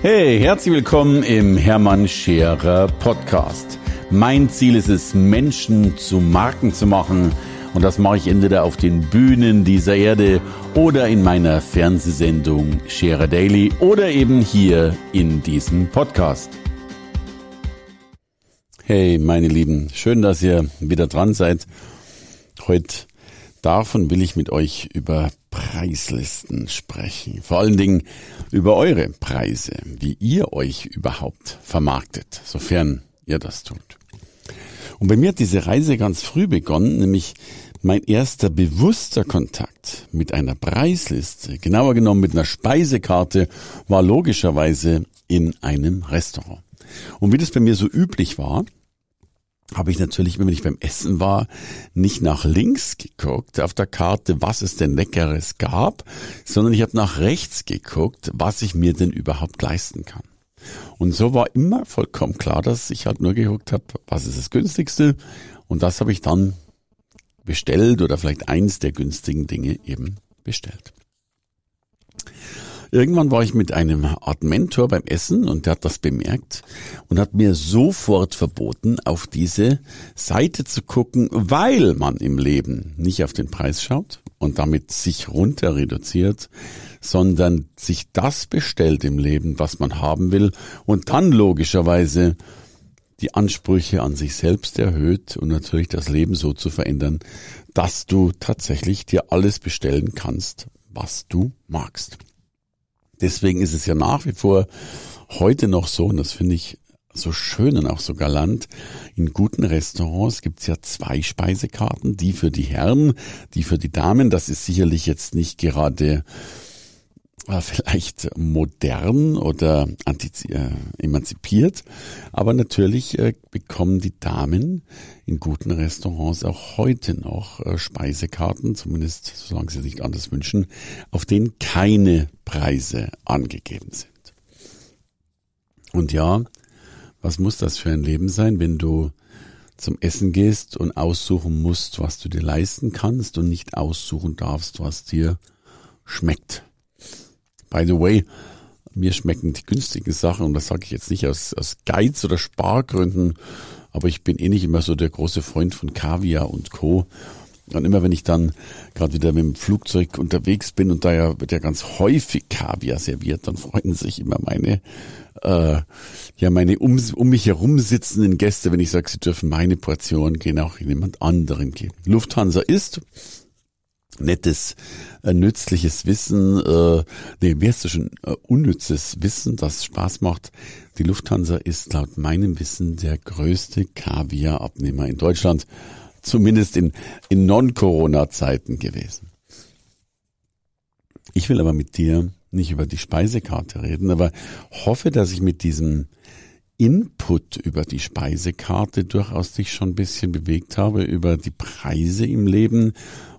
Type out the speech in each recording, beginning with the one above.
Hey, herzlich willkommen im Hermann Scherer Podcast. Mein Ziel ist es, Menschen zu Marken zu machen. Und das mache ich entweder auf den Bühnen dieser Erde oder in meiner Fernsehsendung Scherer Daily oder eben hier in diesem Podcast. Hey, meine Lieben, schön, dass ihr wieder dran seid. Heute davon will ich mit euch über Preislisten sprechen. Vor allen Dingen über eure Preise, wie ihr euch überhaupt vermarktet, sofern ihr das tut. Und bei mir hat diese Reise ganz früh begonnen, nämlich mein erster bewusster Kontakt mit einer Preisliste, genauer genommen mit einer Speisekarte, war logischerweise in einem Restaurant. Und wie das bei mir so üblich war, habe ich natürlich, wenn ich beim Essen war, nicht nach links geguckt auf der Karte, was es denn Leckeres gab, sondern ich habe nach rechts geguckt, was ich mir denn überhaupt leisten kann. Und so war immer vollkommen klar, dass ich halt nur geguckt habe, was ist das günstigste und das habe ich dann bestellt oder vielleicht eins der günstigen Dinge eben bestellt. Irgendwann war ich mit einem Art Mentor beim Essen und der hat das bemerkt und hat mir sofort verboten, auf diese Seite zu gucken, weil man im Leben nicht auf den Preis schaut und damit sich runter reduziert, sondern sich das bestellt im Leben, was man haben will und dann logischerweise die Ansprüche an sich selbst erhöht und natürlich das Leben so zu verändern, dass du tatsächlich dir alles bestellen kannst, was du magst. Deswegen ist es ja nach wie vor heute noch so, und das finde ich so schön und auch so galant. In guten Restaurants gibt's ja zwei Speisekarten, die für die Herren, die für die Damen. Das ist sicherlich jetzt nicht gerade vielleicht modern oder äh, emanzipiert, aber natürlich äh, bekommen die Damen in guten Restaurants auch heute noch äh, Speisekarten, zumindest solange sie nicht anders wünschen, auf denen keine Preise angegeben sind. Und ja, was muss das für ein Leben sein, wenn du zum Essen gehst und aussuchen musst, was du dir leisten kannst und nicht aussuchen darfst, was dir schmeckt. By the way, mir schmecken die günstigen Sachen und das sage ich jetzt nicht aus, aus Geiz oder Spargründen, aber ich bin eh nicht immer so der große Freund von Kaviar und Co. Und immer wenn ich dann gerade wieder mit dem Flugzeug unterwegs bin und da ja wird ja ganz häufig Kaviar serviert, dann freuen sich immer meine äh, ja meine um, um mich herum sitzenden Gäste, wenn ich sage, sie dürfen meine Portion gehen auch jemand anderen geben. Lufthansa ist nettes, äh, nützliches Wissen, äh, nee, wie heißt das schon, äh, unnützes Wissen, das Spaß macht. Die Lufthansa ist laut meinem Wissen der größte Kaviar-Abnehmer in Deutschland, zumindest in, in Non-Corona-Zeiten gewesen. Ich will aber mit dir nicht über die Speisekarte reden, aber hoffe, dass ich mit diesem Input über die Speisekarte durchaus dich schon ein bisschen bewegt habe, über die Preise im Leben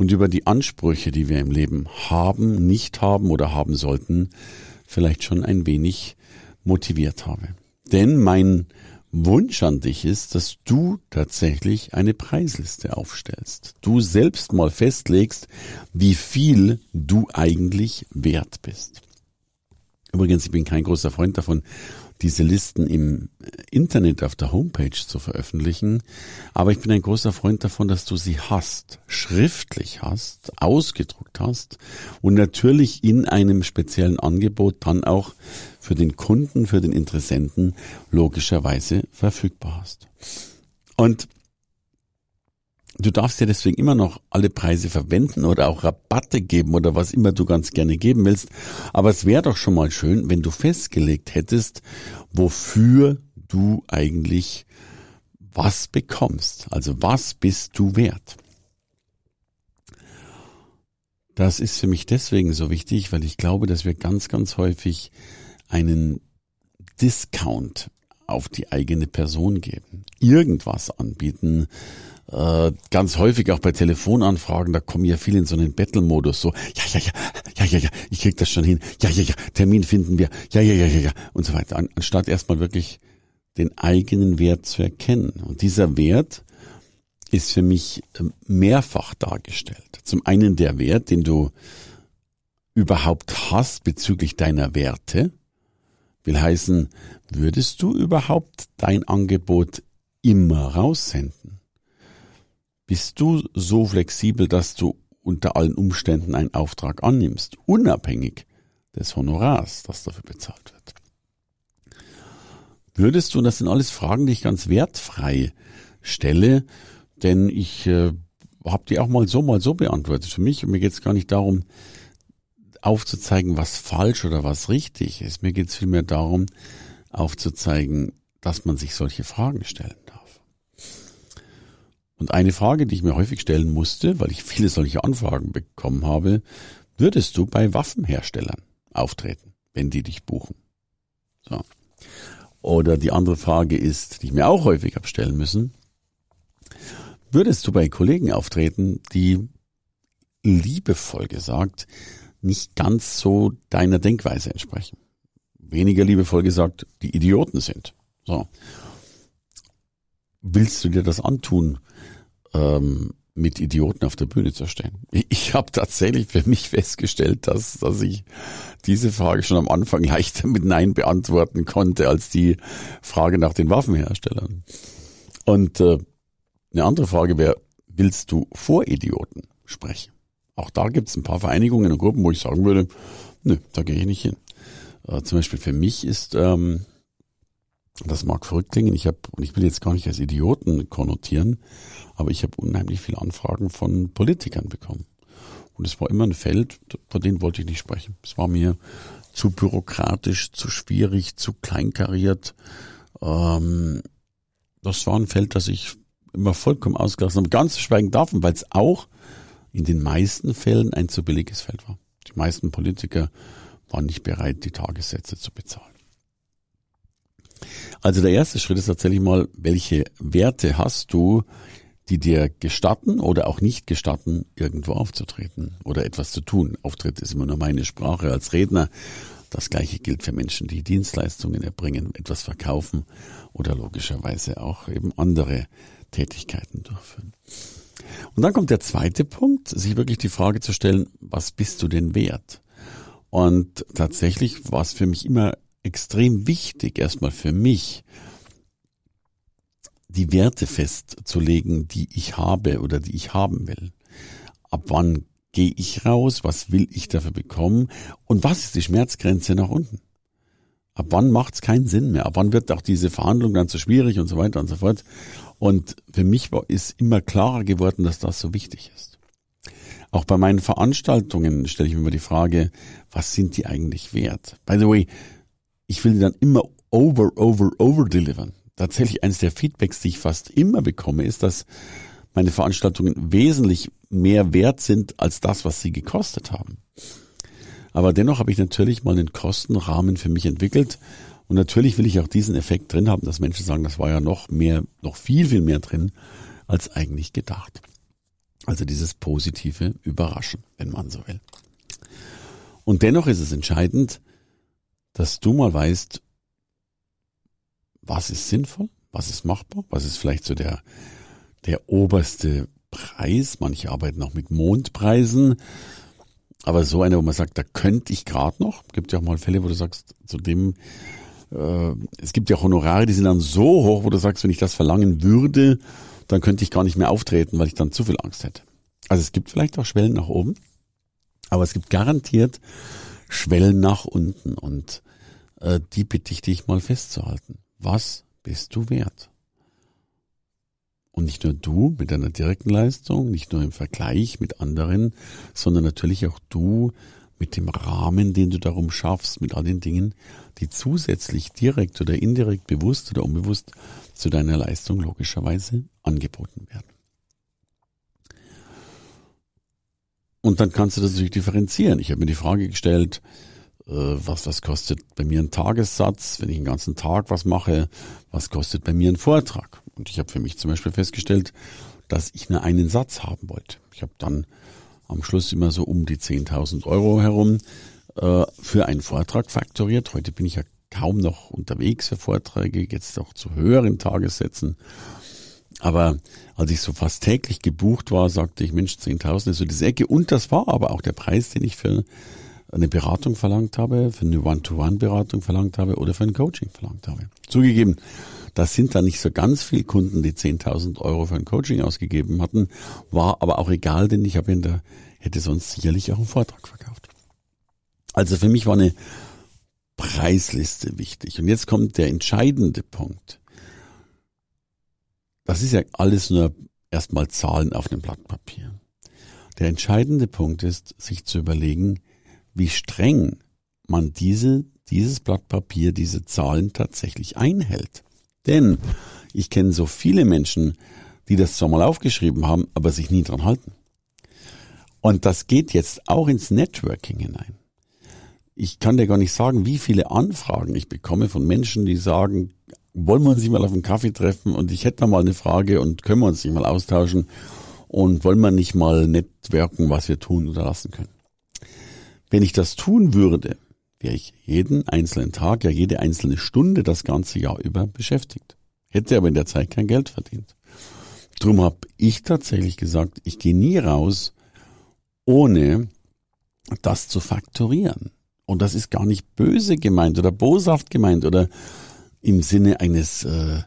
und über die Ansprüche, die wir im Leben haben, nicht haben oder haben sollten, vielleicht schon ein wenig motiviert habe. Denn mein Wunsch an dich ist, dass du tatsächlich eine Preisliste aufstellst. Du selbst mal festlegst, wie viel du eigentlich wert bist. Übrigens, ich bin kein großer Freund davon, diese Listen im Internet auf der Homepage zu veröffentlichen. Aber ich bin ein großer Freund davon, dass du sie hast, schriftlich hast, ausgedruckt hast und natürlich in einem speziellen Angebot dann auch für den Kunden, für den Interessenten logischerweise verfügbar hast. Und Du darfst ja deswegen immer noch alle Preise verwenden oder auch Rabatte geben oder was immer du ganz gerne geben willst. Aber es wäre doch schon mal schön, wenn du festgelegt hättest, wofür du eigentlich was bekommst. Also was bist du wert? Das ist für mich deswegen so wichtig, weil ich glaube, dass wir ganz, ganz häufig einen Discount auf die eigene Person geben, irgendwas anbieten, äh, ganz häufig auch bei Telefonanfragen, da kommen ja viele in so einen Battle-Modus, so, ja, ja, ja, ja, ja, ja, ich krieg das schon hin, ja, ja, ja, Termin finden wir, ja, ja, ja, ja, ja, und so weiter, anstatt erstmal wirklich den eigenen Wert zu erkennen. Und dieser Wert ist für mich ähm, mehrfach dargestellt. Zum einen der Wert, den du überhaupt hast bezüglich deiner Werte, Will heißen, würdest du überhaupt dein Angebot immer raussenden? Bist du so flexibel, dass du unter allen Umständen einen Auftrag annimmst, unabhängig des Honorars, das dafür bezahlt wird? Würdest du, und das sind alles Fragen, die ich ganz wertfrei stelle, denn ich äh, habe die auch mal so, mal so beantwortet. Für mich, mir geht es gar nicht darum, aufzuzeigen, was falsch oder was richtig ist. Mir geht es vielmehr darum, aufzuzeigen, dass man sich solche Fragen darf. Und eine Frage, die ich mir häufig stellen musste, weil ich viele solche Anfragen bekommen habe, würdest du bei Waffenherstellern auftreten, wenn die dich buchen? So. Oder die andere Frage ist, die ich mir auch häufig habe stellen müssen, würdest du bei Kollegen auftreten, die liebevoll gesagt nicht ganz so deiner Denkweise entsprechen? Weniger liebevoll gesagt, die Idioten sind. So. Willst du dir das antun, ähm, mit Idioten auf der Bühne zu stehen? Ich, habe tatsächlich für mich festgestellt, dass, dass ich diese Frage schon am Anfang leichter mit Nein beantworten konnte als die Frage nach den Waffenherstellern. Und äh, eine andere Frage wäre, willst du vor Idioten sprechen? Auch da gibt es ein paar Vereinigungen und Gruppen, wo ich sagen würde, nö, da gehe ich nicht hin. Äh, zum Beispiel für mich ist, ähm, das mag verrückt klingen, ich habe, und ich will jetzt gar nicht als Idioten konnotieren, aber ich habe unheimlich viele Anfragen von Politikern bekommen. Und es war immer ein Feld, vor dem wollte ich nicht sprechen. Es war mir zu bürokratisch, zu schwierig, zu kleinkariert. Ähm, das war ein Feld, das ich immer vollkommen ausgelassen habe. Ganz zu schweigen davon, weil es auch in den meisten Fällen ein zu billiges Feld war. Die meisten Politiker waren nicht bereit, die Tagessätze zu bezahlen. Also der erste Schritt ist tatsächlich mal, welche Werte hast du, die dir gestatten oder auch nicht gestatten, irgendwo aufzutreten oder etwas zu tun. Auftritt ist immer nur meine Sprache als Redner. Das gleiche gilt für Menschen, die Dienstleistungen erbringen, etwas verkaufen oder logischerweise auch eben andere Tätigkeiten durchführen. Und dann kommt der zweite Punkt, sich wirklich die Frage zu stellen, was bist du denn wert? Und tatsächlich war es für mich immer extrem wichtig, erstmal für mich, die Werte festzulegen, die ich habe oder die ich haben will. Ab wann gehe ich raus? Was will ich dafür bekommen? Und was ist die Schmerzgrenze nach unten? Ab wann macht es keinen Sinn mehr? Ab wann wird auch diese Verhandlung dann zu schwierig und so weiter und so fort? Und für mich war, ist immer klarer geworden, dass das so wichtig ist. Auch bei meinen Veranstaltungen stelle ich mir immer die Frage, was sind die eigentlich wert? By the way, ich will dann immer over, over, over delivern. Tatsächlich eines der Feedbacks, die ich fast immer bekomme, ist, dass meine Veranstaltungen wesentlich mehr wert sind als das, was sie gekostet haben. Aber dennoch habe ich natürlich mal einen Kostenrahmen für mich entwickelt, und natürlich will ich auch diesen Effekt drin haben, dass Menschen sagen, das war ja noch mehr, noch viel, viel mehr drin, als eigentlich gedacht. Also dieses positive Überraschen, wenn man so will. Und dennoch ist es entscheidend, dass du mal weißt, was ist sinnvoll, was ist machbar, was ist vielleicht so der, der oberste Preis. Manche arbeiten auch mit Mondpreisen. Aber so einer, wo man sagt, da könnte ich gerade noch, gibt ja auch mal Fälle, wo du sagst, zu dem äh, es gibt ja Honorare, die sind dann so hoch, wo du sagst, wenn ich das verlangen würde, dann könnte ich gar nicht mehr auftreten, weil ich dann zu viel Angst hätte. Also es gibt vielleicht auch Schwellen nach oben, aber es gibt garantiert Schwellen nach unten und äh, die bitte ich dich mal festzuhalten. Was bist du wert? Und nicht nur du mit deiner direkten Leistung, nicht nur im Vergleich mit anderen, sondern natürlich auch du mit dem Rahmen, den du darum schaffst, mit all den Dingen, die zusätzlich direkt oder indirekt, bewusst oder unbewusst zu deiner Leistung logischerweise angeboten werden. Und dann kannst du das natürlich differenzieren. Ich habe mir die Frage gestellt, äh, was, was kostet bei mir ein Tagessatz, wenn ich den ganzen Tag was mache, was kostet bei mir ein Vortrag? Und ich habe für mich zum Beispiel festgestellt, dass ich nur einen Satz haben wollte. Ich habe dann am Schluss immer so um die 10.000 Euro herum äh, für einen Vortrag faktoriert. Heute bin ich ja kaum noch unterwegs für Vorträge, jetzt auch zu höheren Tagessätzen. Aber als ich so fast täglich gebucht war, sagte ich, Mensch, 10.000 ist so diese Ecke. Und das war aber auch der Preis, den ich für eine Beratung verlangt habe, für eine One-to-One-Beratung verlangt habe oder für ein Coaching verlangt habe. Zugegeben, das sind da nicht so ganz viele Kunden, die 10.000 Euro für ein Coaching ausgegeben hatten, war aber auch egal, denn ich habe in der, hätte sonst sicherlich auch einen Vortrag verkauft. Also für mich war eine Preisliste wichtig. Und jetzt kommt der entscheidende Punkt. Das ist ja alles nur erstmal Zahlen auf einem Blatt Papier. Der entscheidende Punkt ist, sich zu überlegen, wie streng man diese, dieses Blatt Papier, diese Zahlen tatsächlich einhält. Denn ich kenne so viele Menschen, die das zwar mal aufgeschrieben haben, aber sich nie dran halten. Und das geht jetzt auch ins Networking hinein. Ich kann dir gar nicht sagen, wie viele Anfragen ich bekomme von Menschen, die sagen, wollen wir uns nicht mal auf einen Kaffee treffen und ich hätte da mal eine Frage und können wir uns nicht mal austauschen und wollen wir nicht mal networken, was wir tun oder lassen können. Wenn ich das tun würde, wäre ich jeden einzelnen Tag, ja jede einzelne Stunde das ganze Jahr über beschäftigt. Hätte aber in der Zeit kein Geld verdient. Drum habe ich tatsächlich gesagt, ich gehe nie raus, ohne das zu faktorieren. Und das ist gar nicht böse gemeint oder boshaft gemeint oder im Sinne eines äh,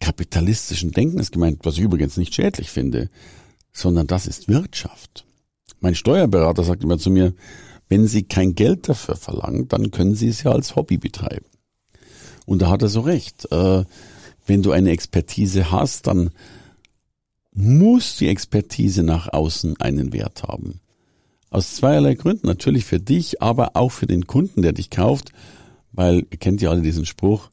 kapitalistischen Denkens gemeint, was ich übrigens nicht schädlich finde, sondern das ist Wirtschaft. Mein Steuerberater sagt immer zu mir, wenn Sie kein Geld dafür verlangen, dann können Sie es ja als Hobby betreiben. Und da hat er so recht. Äh, wenn du eine Expertise hast, dann muss die Expertise nach außen einen Wert haben. Aus zweierlei Gründen. Natürlich für dich, aber auch für den Kunden, der dich kauft. Weil, ihr kennt ja alle diesen Spruch,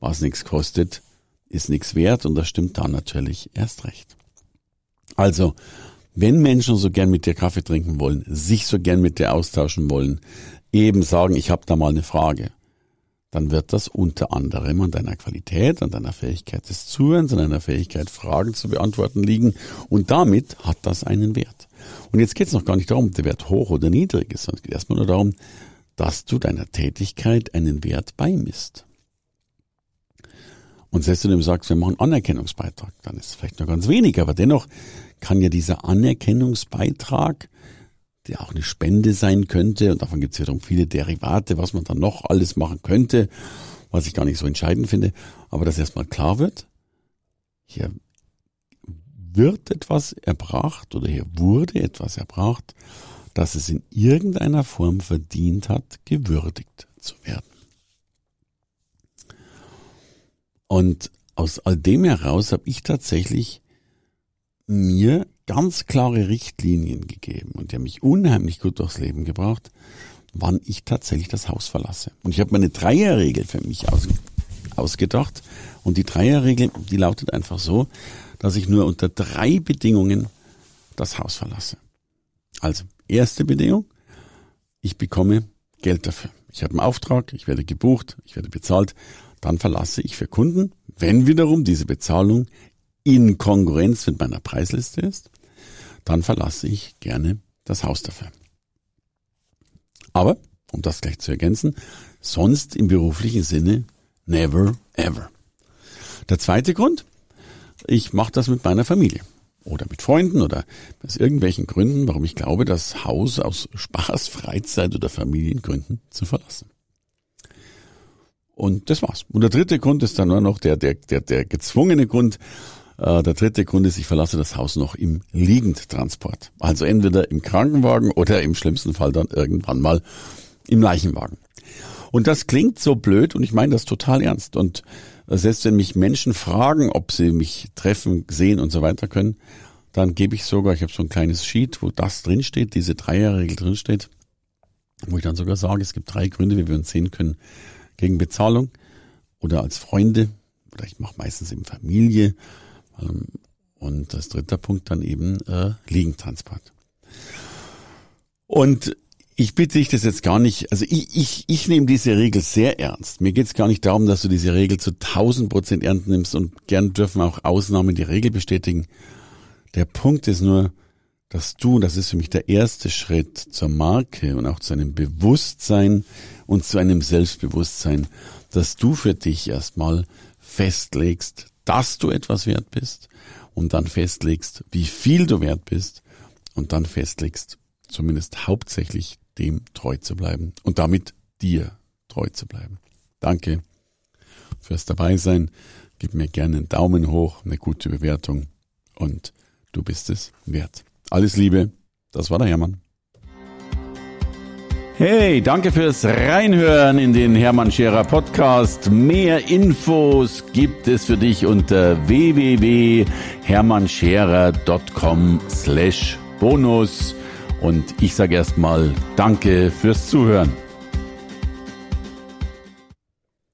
was nichts kostet, ist nichts wert. Und das stimmt da natürlich erst recht. Also, wenn Menschen so gern mit dir Kaffee trinken wollen, sich so gern mit dir austauschen wollen, eben sagen, ich habe da mal eine Frage, dann wird das unter anderem an deiner Qualität, an deiner Fähigkeit des Zuhörens, an deiner Fähigkeit, Fragen zu beantworten liegen. Und damit hat das einen Wert. Und jetzt geht es noch gar nicht darum, ob der Wert hoch oder niedrig ist, sondern es geht erstmal nur darum, dass du deiner Tätigkeit einen Wert beimisst. Und selbst wenn du sagst, wir machen Anerkennungsbeitrag, dann ist es vielleicht nur ganz wenig, aber dennoch kann ja dieser Anerkennungsbeitrag, der auch eine Spende sein könnte, und davon gibt es wiederum viele Derivate, was man dann noch alles machen könnte, was ich gar nicht so entscheidend finde, aber dass erstmal klar wird, hier wird etwas erbracht oder hier wurde etwas erbracht, dass es in irgendeiner Form verdient hat, gewürdigt zu werden. Und aus all dem heraus habe ich tatsächlich mir ganz klare Richtlinien gegeben und die haben mich unheimlich gut durchs Leben gebracht, wann ich tatsächlich das Haus verlasse. Und ich habe meine Dreierregel für mich aus, ausgedacht und die Dreierregel, die lautet einfach so, dass ich nur unter drei Bedingungen das Haus verlasse. Also, erste Bedingung, ich bekomme Geld dafür. Ich habe einen Auftrag, ich werde gebucht, ich werde bezahlt, dann verlasse ich für Kunden, wenn wiederum diese Bezahlung in Konkurrenz mit meiner Preisliste ist, dann verlasse ich gerne das Haus dafür. Aber, um das gleich zu ergänzen, sonst im beruflichen Sinne never ever. Der zweite Grund, ich mache das mit meiner Familie oder mit Freunden oder aus irgendwelchen Gründen, warum ich glaube, das Haus aus Spaß, Freizeit oder Familiengründen zu verlassen. Und das war's. Und der dritte Grund ist dann nur noch der, der, der, der gezwungene Grund, äh, der dritte Grund ist, ich verlasse das Haus noch im Liegendtransport. Also entweder im Krankenwagen oder im schlimmsten Fall dann irgendwann mal im Leichenwagen. Und das klingt so blöd und ich meine das total ernst. Und selbst wenn mich Menschen fragen, ob sie mich treffen, sehen und so weiter können, dann gebe ich sogar, ich habe so ein kleines Sheet, wo das drinsteht, diese Dreierregel drinsteht, wo ich dann sogar sage, es gibt drei Gründe, wie wir uns sehen können, gegen Bezahlung oder als Freunde oder ich mache meistens eben Familie ähm, und das dritte Punkt dann eben äh, Liegentransport. Und ich bitte dich das jetzt gar nicht, also ich, ich, ich nehme diese Regel sehr ernst. Mir geht es gar nicht darum, dass du diese Regel zu 1000 Prozent ernst nimmst und gern dürfen auch Ausnahmen die Regel bestätigen. Der Punkt ist nur, dass du, das ist für mich der erste Schritt zur Marke und auch zu einem Bewusstsein und zu einem Selbstbewusstsein, dass du für dich erstmal festlegst, dass du etwas wert bist und dann festlegst, wie viel du wert bist und dann festlegst, zumindest hauptsächlich dem treu zu bleiben und damit dir treu zu bleiben. Danke fürs Dabeisein. Gib mir gerne einen Daumen hoch, eine gute Bewertung und du bist es wert. Alles Liebe, das war der Hermann. Hey, danke fürs Reinhören in den Hermann Scherer Podcast. Mehr Infos gibt es für dich unter www.hermannscherer.com slash bonus. Und ich sage erstmal Danke fürs Zuhören.